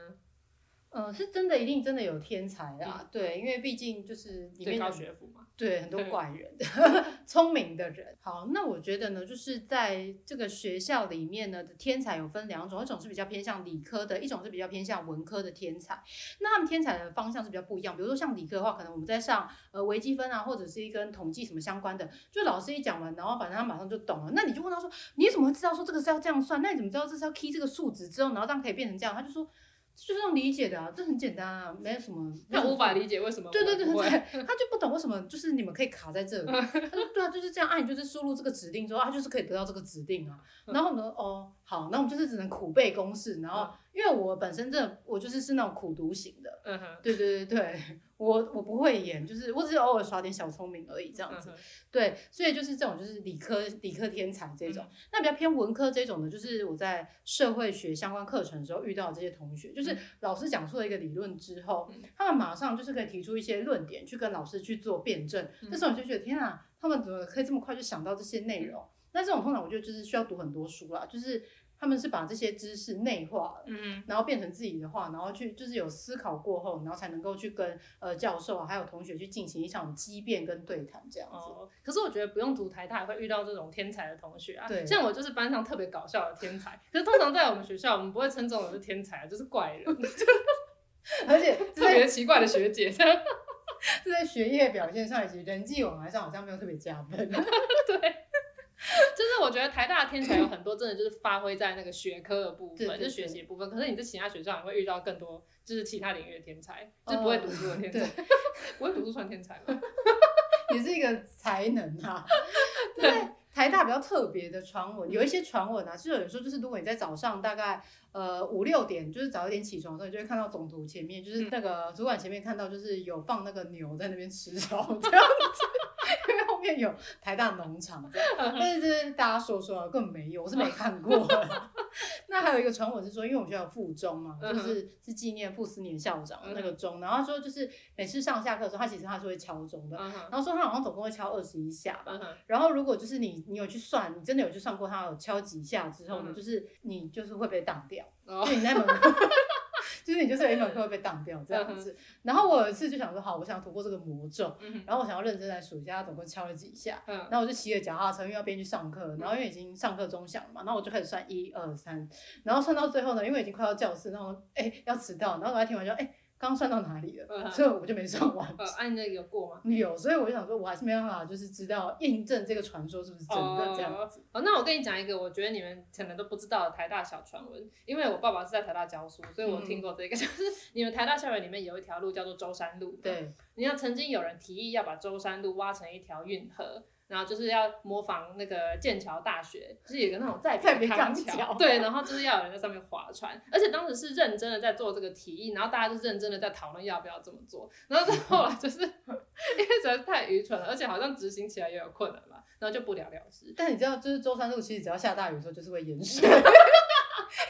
嗯，是真的，一定真的有天才啊！嗯、对，因为毕竟就是里面高学府嘛，对，很多怪人，聪明的人。好，那我觉得呢，就是在这个学校里面呢，的天才有分两种，一种是比较偏向理科的，一种是比较偏向文科的天才。那他们天才的方向是比较不一样。比如说像理科的话，可能我们在上呃微积分啊，或者是一跟统计什么相关的，就老师一讲完，然后反正他马上就懂了。那你就问他说，你怎么会知道说这个是要这样算？那你怎么知道这是要 key 这个数值之后，然后这样可以变成这样？他就说。就是这种理解的啊，这很简单啊，没有什么。他无法理解为什么。对对对对，他就不懂为什么，就是你们可以卡在这里。他说对啊，就是这样，按、啊、你就是输入这个指令之后，他就是可以得到这个指令啊。然后呢，哦，好，那我们就是只能苦背公式，然后。因为我本身真的，我就是是那种苦读型的，嗯哼，对对对对，我我不会演，就是我只是偶尔耍点小聪明而已，这样子，嗯、对，所以就是这种就是理科理科天才这种，嗯、那比较偏文科这种的，就是我在社会学相关课程的时候遇到这些同学，就是老师讲出了一个理论之后，嗯、他们马上就是可以提出一些论点去跟老师去做辩证，这时候我就觉得天啊，他们怎么可以这么快就想到这些内容？那这种通常我觉得就是需要读很多书啦，就是。他们是把这些知识内化了，嗯嗯，然后变成自己的话，然后去就是有思考过后，然后才能够去跟呃教授啊，还有同学去进行一场激辩跟对谈这样子。哦，可是我觉得不用读台大也会遇到这种天才的同学啊。对，像我就是班上特别搞笑的天才，可是通常在我们学校，我们不会称这种人是天才，就是怪人，而且特别奇怪的学姐，这在学业表现上以及人际往来上好像没有特别加分。对。就是我觉得台大的天才有很多，真的就是发挥在那个学科的部分，就是学习部分。可是你在其他学校你会遇到更多，就是其他领域的天才，就是不会读书的天才。不会读书算天才吗？也是一个才能啊。对，台大比较特别的传闻，有一些传闻啊，其实有时候就是如果你在早上大概呃五六点，就是早一点起床的时候，你就会看到总图前面，就是那个主管前面看到就是有放那个牛在那边吃草这样子。后面有台大农场，但是这大家说说根本没有，我是没 看过。那还有一个传闻是说，因为我们学校有附中嘛，就是是纪念傅斯年校长那个钟，然后说就是每次上下课的时候，他其实他是会敲钟的，然后说他好像总共会敲二十一下吧。然后如果就是你你有去算，你真的有去算过他有敲几下之后呢，就是你就是会被挡掉，就你那门。就是你就是有一门课会被挡掉这样子，然后我有一次就想说，好，我想突破这个魔咒，然后我想要认真来数一下他总共敲了几下，然后我就骑着脚踏车，因为要边去上课，然后因为已经上课钟响了嘛，然后我就开始算一二三，然后算到最后呢，因为已经快到教室，然后哎、欸、要迟到，然后我还听完就哎。欸刚算到哪里了？嗯、所以我就没算完。呃，按那个有过吗？有，所以我就想说，我还是没办法，就是知道印证这个传说是不是真的这样子。哦，那我跟你讲一个，我觉得你们可能都不知道的台大小传闻，因为我爸爸是在台大教书，所以我听过这个，嗯、就是你们台大校园里面有一条路叫做舟山路。对，你要曾经有人提议要把舟山路挖成一条运河。然后就是要模仿那个剑桥大学，就是有个那种在在康桥，对，然后就是要有人在上面划船，而且当时是认真的在做这个提议，然后大家就认真的在讨论要不要这么做，然后后来就是 因为实在是太愚蠢了，而且好像执行起来也有困难嘛，然后就不了了之。但你知道，就是舟山路其实只要下大雨的时候就是会淹水。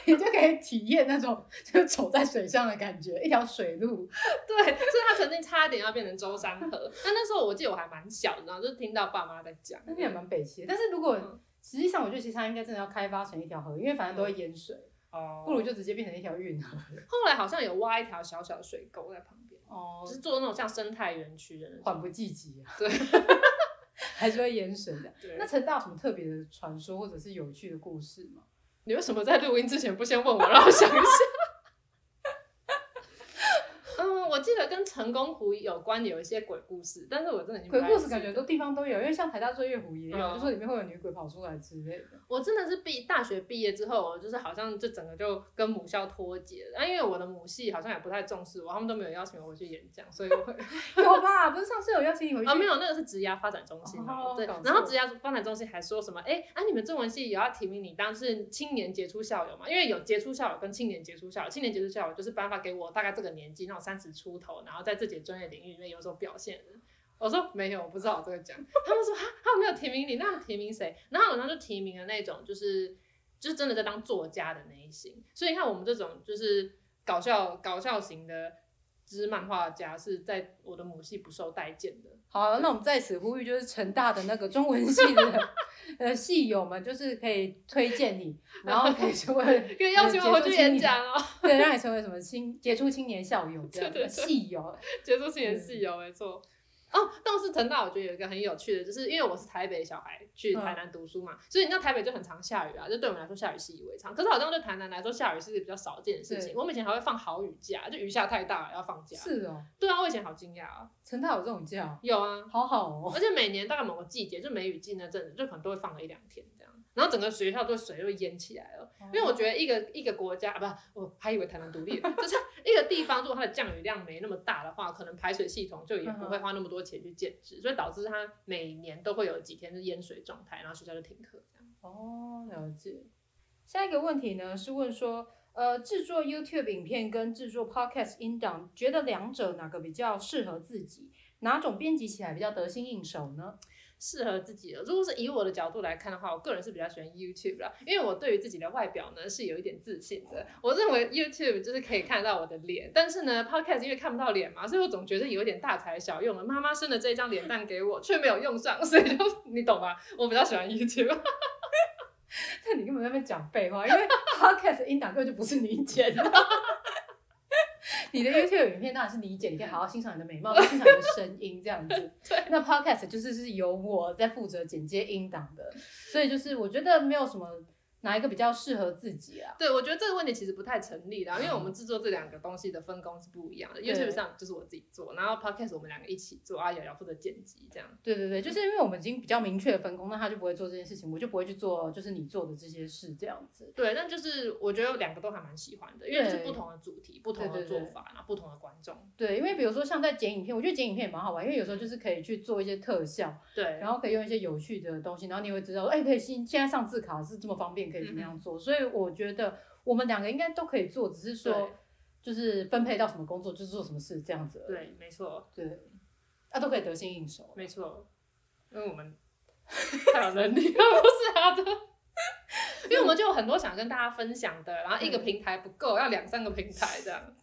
你就可以体验那种就是走在水上的感觉，一条水路。对，所以他曾经差点要变成舟山河。但那时候我记得我还蛮小的，然后就听到爸妈在讲，那边也蛮北七。但是如果实际上，我觉得其实它应该真的要开发成一条河，因为反正都会淹水。哦。不如就直接变成一条运河。后来好像有挖一条小小的水沟在旁边。哦。就是做那种像生态园区的。缓不济急啊。对。还是会淹水的。那陈大有什么特别的传说或者是有趣的故事吗？你为什么在录音之前不先问我，让我想一下？我记得跟成功湖有关的有一些鬼故事，但是我真的已经鬼故事感觉很多地方都有，因为像台大醉月湖也有，嗯、就说里面会有女鬼跑出来之类的。我真的是毕大学毕业之后，我就是好像就整个就跟母校脱节了，啊，因为我的母系好像也不太重视我，他们都没有邀请我回去演讲，所以我会 有吧？不是上次有邀请你回去？啊，没有，那个是职涯发展中心嘛，哦、对。然后职涯发展中心还说什么？哎、欸，啊，你们中文系也要提名你当是青年杰出校友嘛？因为有杰出校友跟青年杰出校友，青年杰出校友就是颁发给我大概这个年纪，那种三十出头，然后在自己的专业领域里面有所表现的，我说没有，我不知道我这个奖。他们说哈，他们没有提名你，那提名谁？然后我就提名了那种就是就是真的在当作家的那一型。所以你看我们这种就是搞笑搞笑型的。之漫画家是在我的母系不受待见的。好，那我们在此呼吁，就是成大的那个中文系的呃系友们，就是可以推荐你，然后可以成为，可以邀请我回去演讲哦。对，让你成为什么青杰出青年校友这样 的系友，杰出青年系友，没错。哦，倒是腾大，我觉得有一个很有趣的，就是因为我是台北小孩去台南读书嘛，嗯、所以你知道台北就很常下雨啊，就对我们来说下雨习以为常。可是好像对台南来说，下雨是一个比较少见的事情。我们以前还会放好雨假，就雨下太大了要放假。是哦。对啊，我以前好惊讶啊，成大有这种假？有啊，好好哦。而且每年大概某个季节，就梅雨季那阵子，就可能都会放个一两天。然后整个学校都水就会淹起来了，因为我觉得一个一个国家啊，不，我还以为台南独立，就是一个地方，如果它的降雨量没那么大的话，可能排水系统就也不会花那么多钱去建置，所以导致它每年都会有几天是淹水状态，然后学校就停课这样。哦，了解。下一个问题呢是问说，呃，制作 YouTube 影片跟制作 Podcast 音档，觉得两者哪个比较适合自己？哪种编辑起来比较得心应手呢？适合自己的，如果是以我的角度来看的话，我个人是比较喜欢 YouTube 啦，因为我对于自己的外表呢是有一点自信的。我认为 YouTube 就是可以看到我的脸，但是呢，Podcast 因为看不到脸嘛，所以我总觉得有点大材小用了。妈妈生的这一张脸蛋给我，却没有用上，所以就 你懂吗？我比较喜欢 YouTube。但你根本在那边讲废话，因为 Podcast 音档根本就不是你剪的。你的 YouTube 影片当然是你剪，你可以好好欣赏你的美貌，欣赏你的声音这样子。对，那 Podcast 就是是由我在负责剪接音档的，所以就是我觉得没有什么。哪一个比较适合自己啊？对，我觉得这个问题其实不太成立的，因为我们制作这两个东西的分工是不一样的。YouTube 上就是我自己做，然后 Podcast 我们两个一起做，啊，瑶瑶负责剪辑这样。对对对，就是因为我们已经比较明确的分工，那他就不会做这件事情，我就不会去做，就是你做的这些事这样子。对，但就是我觉得两个都还蛮喜欢的，因为是不同的主题、不同的做法，然后不同的观众。对，因为比如说像在剪影片，我觉得剪影片也蛮好玩，因为有时候就是可以去做一些特效，对，然后可以用一些有趣的东西，然后你会知道，哎，可以现现在上字卡是这么方便，可以怎么样做。所以我觉得我们两个应该都可以做，只是说就是分配到什么工作就做什么事这样子。对，没错，对，啊都可以得心应手，没错，因为我们 太有能力了，不是他的，因为我们就有很多想跟大家分享的，然后一个平台不够，要两三个平台这样。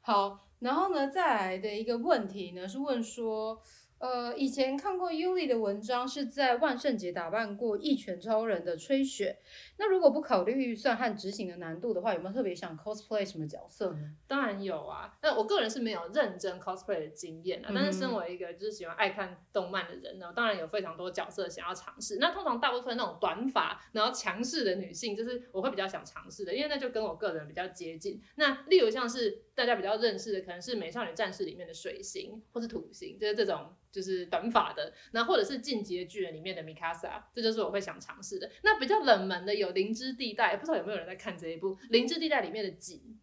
好，然后呢，再来的一个问题呢是问说。呃，以前看过 Yuli 的文章，是在万圣节打扮过一拳超人的吹雪。那如果不考虑预算和执行的难度的话，有没有特别想 cosplay 什么角色呢？当然有啊，那我个人是没有认真 cosplay 的经验啊。但是身为一个就是喜欢爱看动漫的人呢，当然有非常多角色想要尝试。那通常大部分那种短发然后强势的女性，就是我会比较想尝试的，因为那就跟我个人比较接近。那例如像是大家比较认识的，可能是美少女战士里面的水星或是土星，就是这种。就是短发的，那或者是进击的巨人里面的米卡萨，这就是我会想尝试的。那比较冷门的有灵芝地带，不知道有没有人在看这一部灵芝地带里面的景，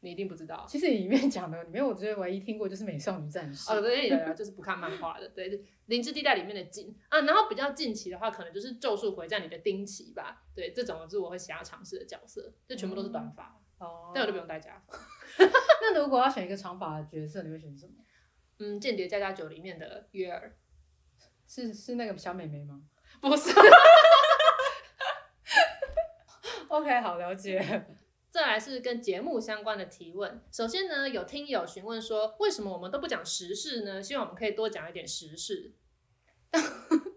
你一定不知道。其实里面讲的里面，我觉得唯一听过就是美少女战士。哦，对，有有，就是不看漫画的。对，灵芝地带里面的景啊，然后比较近期的话，可能就是咒术回战里的丁奇吧。对，这种是我会想要尝试的角色，就全部都是短发。哦、嗯，这样我就不用戴假发。那如果要选一个长发的角色，你会选什么？嗯，间谍家家酒里面的约尔，是是那个小美眉吗？不是。OK，好，了解。再来是跟节目相关的提问。首先呢，有听友询问说，为什么我们都不讲时事呢？希望我们可以多讲一点时事。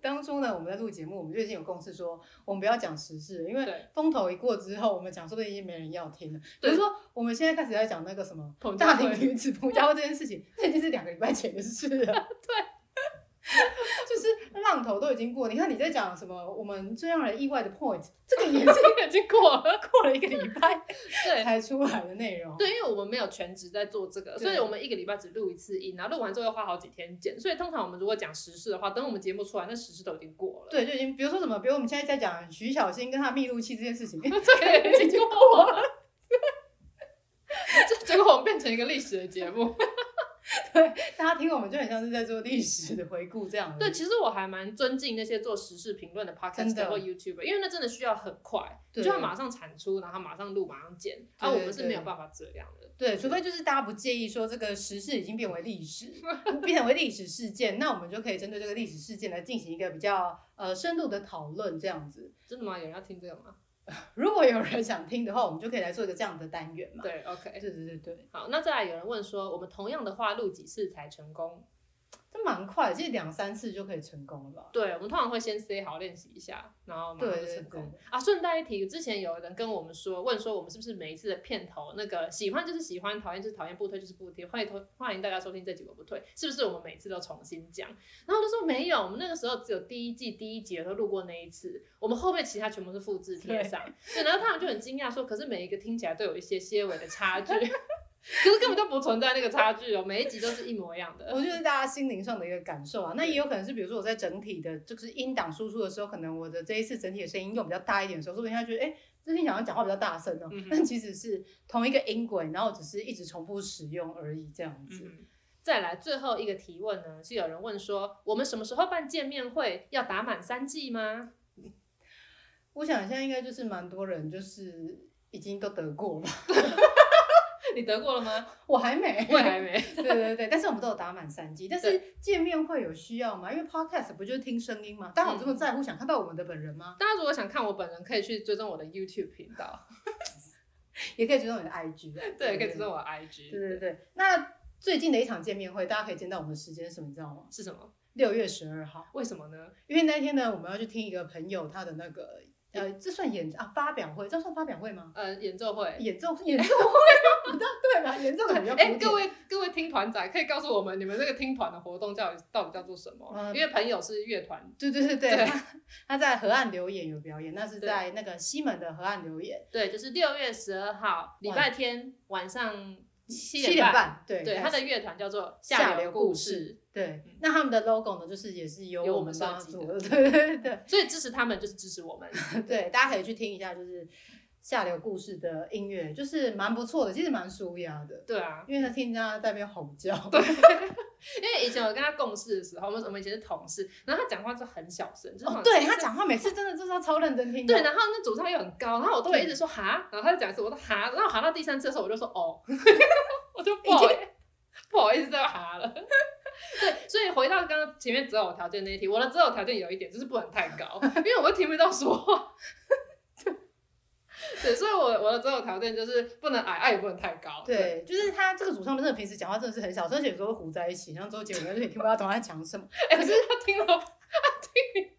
当初呢，我们在录节目，我们就已经有共识说，我们不要讲时事，因为风头一过之后，我们讲说不定已经没人要听了。比如说，我们现在开始在讲那个什么大龄女子彭佳慧这件事情，那已经是两个礼拜前的事了。对。就是浪头都已经过，你看你在讲什么？我们最让人意外的 point，这个也是已经过了，过了一个礼拜，对，才出来的内容。对，因为我们没有全职在做这个，所以我们一个礼拜只录一次音，然后录完之后要花好几天剪。所以通常我们如果讲时事的话，等我们节目出来，那时事都已经过了。对，就已经，比如说什么，比如我们现在在讲徐小新跟他密录器这件事情，对，已经过了。结果我们变成一个历史的节目。对，大家听我们就很像是在做历史的回顾这样。对，其实我还蛮尊敬那些做时事评论的 podcast 或 YouTuber，因为那真的需要很快，就要马上产出，然后马上录，马上剪，而我们是没有办法这样的。对，除非就是大家不介意说这个时事已经变为历史，变成为历史事件，那我们就可以针对这个历史事件来进行一个比较呃深度的讨论，这样子。真的吗？有人要听这个吗？如果有人想听的话，我们就可以来做一个这样的单元嘛。对，OK，对对对对。好，那再来有人问说，我们同样的话录几次才成功？这蛮快，其实两三次就可以成功了吧？对，我们通常会先 say 好练习一下，然后马上就成功。啊，顺带一提，之前有人跟我们说，问说我们是不是每一次的片头那个喜欢就是喜欢，讨厌就是讨厌，不推就是不推，欢迎欢迎大家收听这集我不推，是不是我们每次都重新讲？然后就说没有，我们那个时候只有第一季第一集的时候录过那一次，我们后面其他全部是复制贴上。对，然后他们就很惊讶说，可是每一个听起来都有一些些微的差距。可是根本就不存在那个差距哦，每一集都是一模一样的。我觉得大家心灵上的一个感受啊，那也有可能是，比如说我在整体的，就是音档输出的时候，可能我的这一次整体的声音用比较大一点的时候，说不定他觉得，哎、欸，这听起来讲话比较大声哦、喔，嗯、但其实是同一个音轨，然后只是一直重复使用而已，这样子、嗯。再来最后一个提问呢，是有人问说，我们什么时候办见面会？要打满三季吗？我想现在应该就是蛮多人就是已经都得过吧。你得过了吗？我还没，我还没。对对对，但是我们都有打满三剂。但是见面会有需要吗？因为 podcast 不就是听声音吗？大家有这么在乎，想看到我们的本人吗？大家如果想看我本人，可以去追踪我的 YouTube 频道，也可以追踪我的 IG。对，可以追踪我的 IG。对对对。那最近的一场见面会，大家可以见到我们的时间是什么？你知道吗？是什么？六月十二号。为什么呢？因为那天呢，我们要去听一个朋友他的那个。呃，这算演啊发表会，这算发表会吗？呃，演奏会，演奏演奏会，对吧？演奏会比较。哎，各位各位听团仔，可以告诉我们你们这个听团的活动叫到底叫做什么？因为朋友是乐团。对对对对，他在河岸留言有表演，那是在那个西门的河岸留言。对，就是六月十二号礼拜天晚上七点半。对对，他的乐团叫做下流故事。对，那他们的 logo 呢，就是也是由我们帮他做的，对对对，所以支持他们就是支持我们。对，大家可以去听一下，就是下流故事的音乐，就是蛮不错的，其实蛮舒压的。对啊，因为他听人家在那边吼叫。对，因为以前我跟他共事的时候，我们我们以前是同事，然后他讲话是很小声，就是哦，对他讲话每次真的就是要超认真听。对，然后那主唱又很高，然后我都会一直说哈，然后他就讲一次，我说哈，然后哈到第三次的时候，我就说哦，我就不好不好意思再哈了。对，所以回到刚刚前面择偶条件那一题，我的择偶条件有一点就是不能太高，因为我会听不到说话。对，所以我我的择偶条件就是不能矮，矮也不能太高。对，就是他这个主唱真的平时讲话真的是很小声，而且有时候糊在一起，像周杰伦，而且听不到他在讲什么。哎，可是他听了，他听，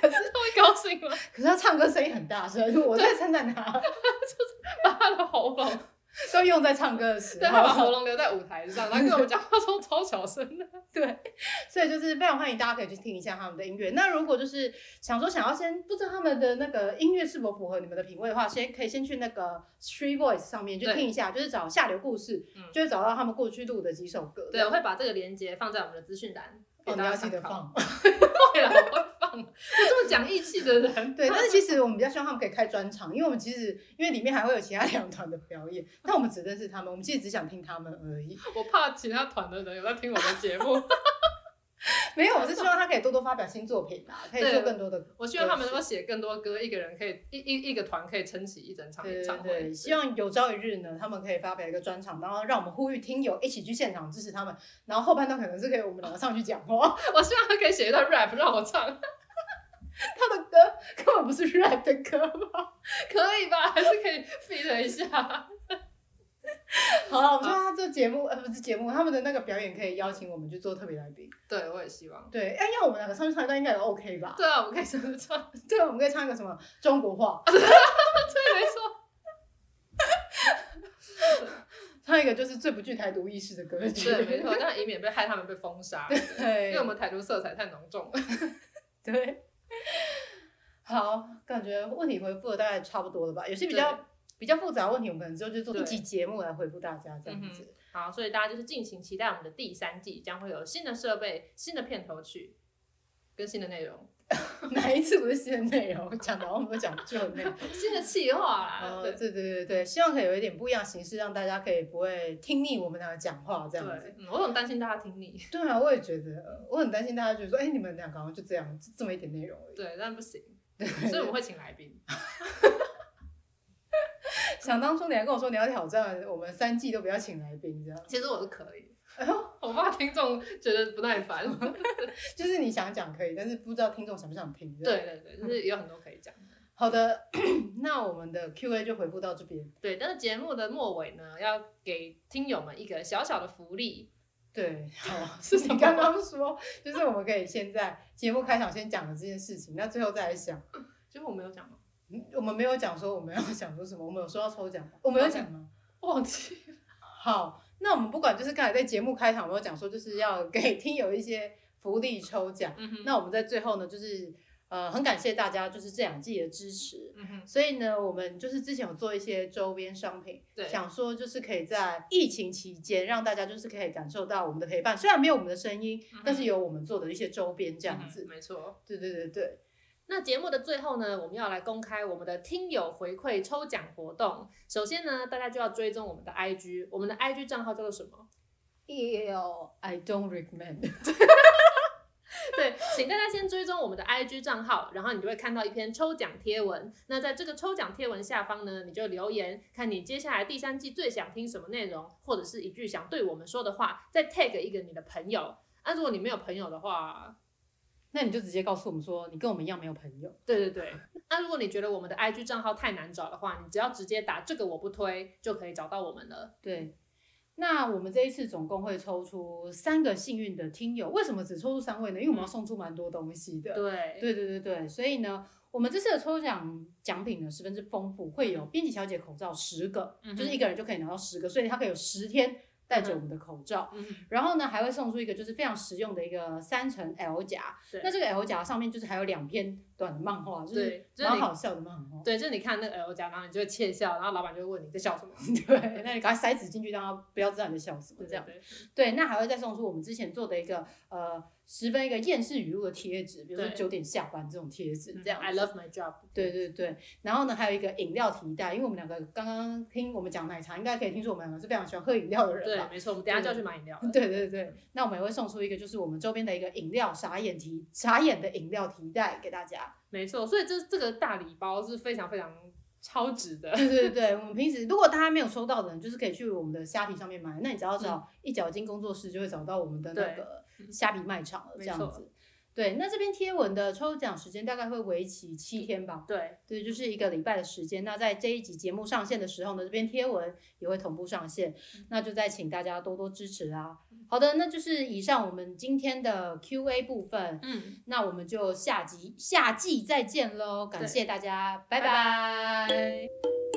可是他会高兴吗？可是他唱歌声音很大声，我在称赞他，就是把他的喉咙。都用在唱歌的时候，对，他把喉咙留在舞台上，然后跟我们讲话都超小声的。对，所以就是非常欢迎大家可以去听一下他们的音乐。那如果就是想说想要先不知道他们的那个音乐是否符合你们的品味的话，先可以先去那个 Street Voice 上面去听一下，就是找下流故事，嗯、就会找到他们过去录的几首歌。对，我会把这个链接放在我们的资讯栏。哦，你要记得放。对了，我会放。我这么讲义气的人，对。但是其实我们比较希望他们可以开专场，因为我们其实因为里面还会有其他两团的表演，但我们只认识他们，我们其实只想听他们而已。我怕其他团的人有在听我的节目。没有，我是希望他可以多多发表新作品啊，可以做更多的。我希望他们能够写更多歌，一个人可以一一一个团可以撑起一整场演唱会。对，希望有朝一日呢，他们可以发表一个专场，然后让我们呼吁听友一起去现场支持他们。然后后半段可能是可以我们两个上去讲话。我希望他可以写一段 rap 让我唱。他的歌根本不是 rap 的歌吧？可以吧？还是可以 fit 一下。好了，我们说他这节目呃不是节目，他们的那个表演可以邀请我们去做特别来宾。对，我也希望。对，哎，要我们两个上去唱一段应该也 OK 吧？对啊，我们可以上去唱。对，我们可以唱一个什么中国话？对，没错。唱一个就是最不具台独意识的歌曲。对，没错，这样以免被害他们被封杀。对，因为我们台独色彩太浓重了。对。好，感觉问题回复的大概差不多了吧？有些比较。比较复杂的问题，我们可能之后就做一集节目来回复大家这样子。嗯。好，所以大家就是敬请期待我们的第三季，将会有新的设备、新的片头曲。跟新的内容。哪一次不是新的内容？讲的我们讲旧的内容，新的企划啦。呃，对对对对，希望可以有一点不一样的形式，让大家可以不会听腻我们两个讲话这样子。嗯，我很担心大家听腻。对啊，我也觉得，我很担心大家觉得说，哎，你们两个好像就这样，这么一点内容而已。对，但不行。对，所以我们会请来宾。想当初你还跟我说你要挑战我们三季都不要请来宾这样，其实我是可以。我怕听众觉得不耐烦，就是你想讲可以，但是不知道听众想不想听。对对对，就是有很多可以讲。好的，那我们的 Q&A 就回复到这边。对，但是节目的末尾呢，要给听友们一个小小的福利。对，好，是你刚刚说，就是我们可以现在节目开场先讲的这件事情，那最后再来想。结果我没有讲吗？我们没有讲说我们要讲说什么，我们有说要抽奖吗？我们有讲吗？忘记。好。那我们不管，就是刚才在节目开场，我们有讲说就是要给听友一些福利抽奖。嗯、那我们在最后呢，就是呃很感谢大家就是这两季的支持。嗯、哼所以呢，我们就是之前有做一些周边商品，对想说就是可以在疫情期间让大家就是可以感受到我们的陪伴，虽然没有我们的声音，嗯、但是有我们做的一些周边这样子。嗯、没错，对对对对。那节目的最后呢，我们要来公开我们的听友回馈抽奖活动。首先呢，大家就要追踪我们的 IG，我们的 IG 账号叫做什么？Eel I don't recommend。对，请大家先追踪我们的 IG 账号，然后你就会看到一篇抽奖贴文。那在这个抽奖贴文下方呢，你就留言，看你接下来第三季最想听什么内容，或者是一句想对我们说的话，再 tag 一个你的朋友。那、啊、如果你没有朋友的话，那你就直接告诉我们说，你跟我们一样没有朋友。对对对。那如果你觉得我们的 IG 账号太难找的话，你只要直接打这个我不推就可以找到我们了。对。那我们这一次总共会抽出三个幸运的听友。为什么只抽出三位呢？因为我们要送出蛮多东西的。对。对对对对。所以呢，我们这次的抽奖奖品呢十分之丰富，会有编辑小姐口罩十个，嗯、就是一个人就可以拿到十个，所以它可以有十天。戴着我们的口罩，嗯、然后呢，还会送出一个就是非常实用的一个三层 L 夹。那这个 L 夹上面就是还有两篇短的漫画，就是蛮好笑的漫画。对，就是你看那个 L 夹，然后你就会窃笑，然后老板就会问你在笑什么。对，那你赶快塞纸进去，让他不要知道你在笑什么。这样。对，那还会再送出我们之前做的一个呃。十分一个厌世语录的贴纸，比如说九点下班这种贴纸，这样。I love my job。对对对，然后呢，还有一个饮料提袋，因为我们两个刚刚听我们讲奶茶，应该可以听出我们两个是非常喜欢喝饮料的人。对，没错，我们等下就要去买饮料。对对对，那我们也会送出一个，就是我们周边的一个饮料傻眼提傻眼的饮料提袋给大家。没错，所以这这个大礼包是非常非常超值的。对对对，我们平时如果大家没有收到的人，就是可以去我们的虾皮上面买，那你只要找一脚金工作室，就会找到我们的那个虾皮卖场了，这样子。对，那这篇贴文的抽奖时间大概会为期七天吧？对，对，就是一个礼拜的时间。那在这一集节目上线的时候呢，这篇贴文也会同步上线。嗯、那就再请大家多多支持啊。好的，那就是以上我们今天的 Q&A 部分。嗯，那我们就下集下季再见喽！感谢大家，拜拜。拜拜。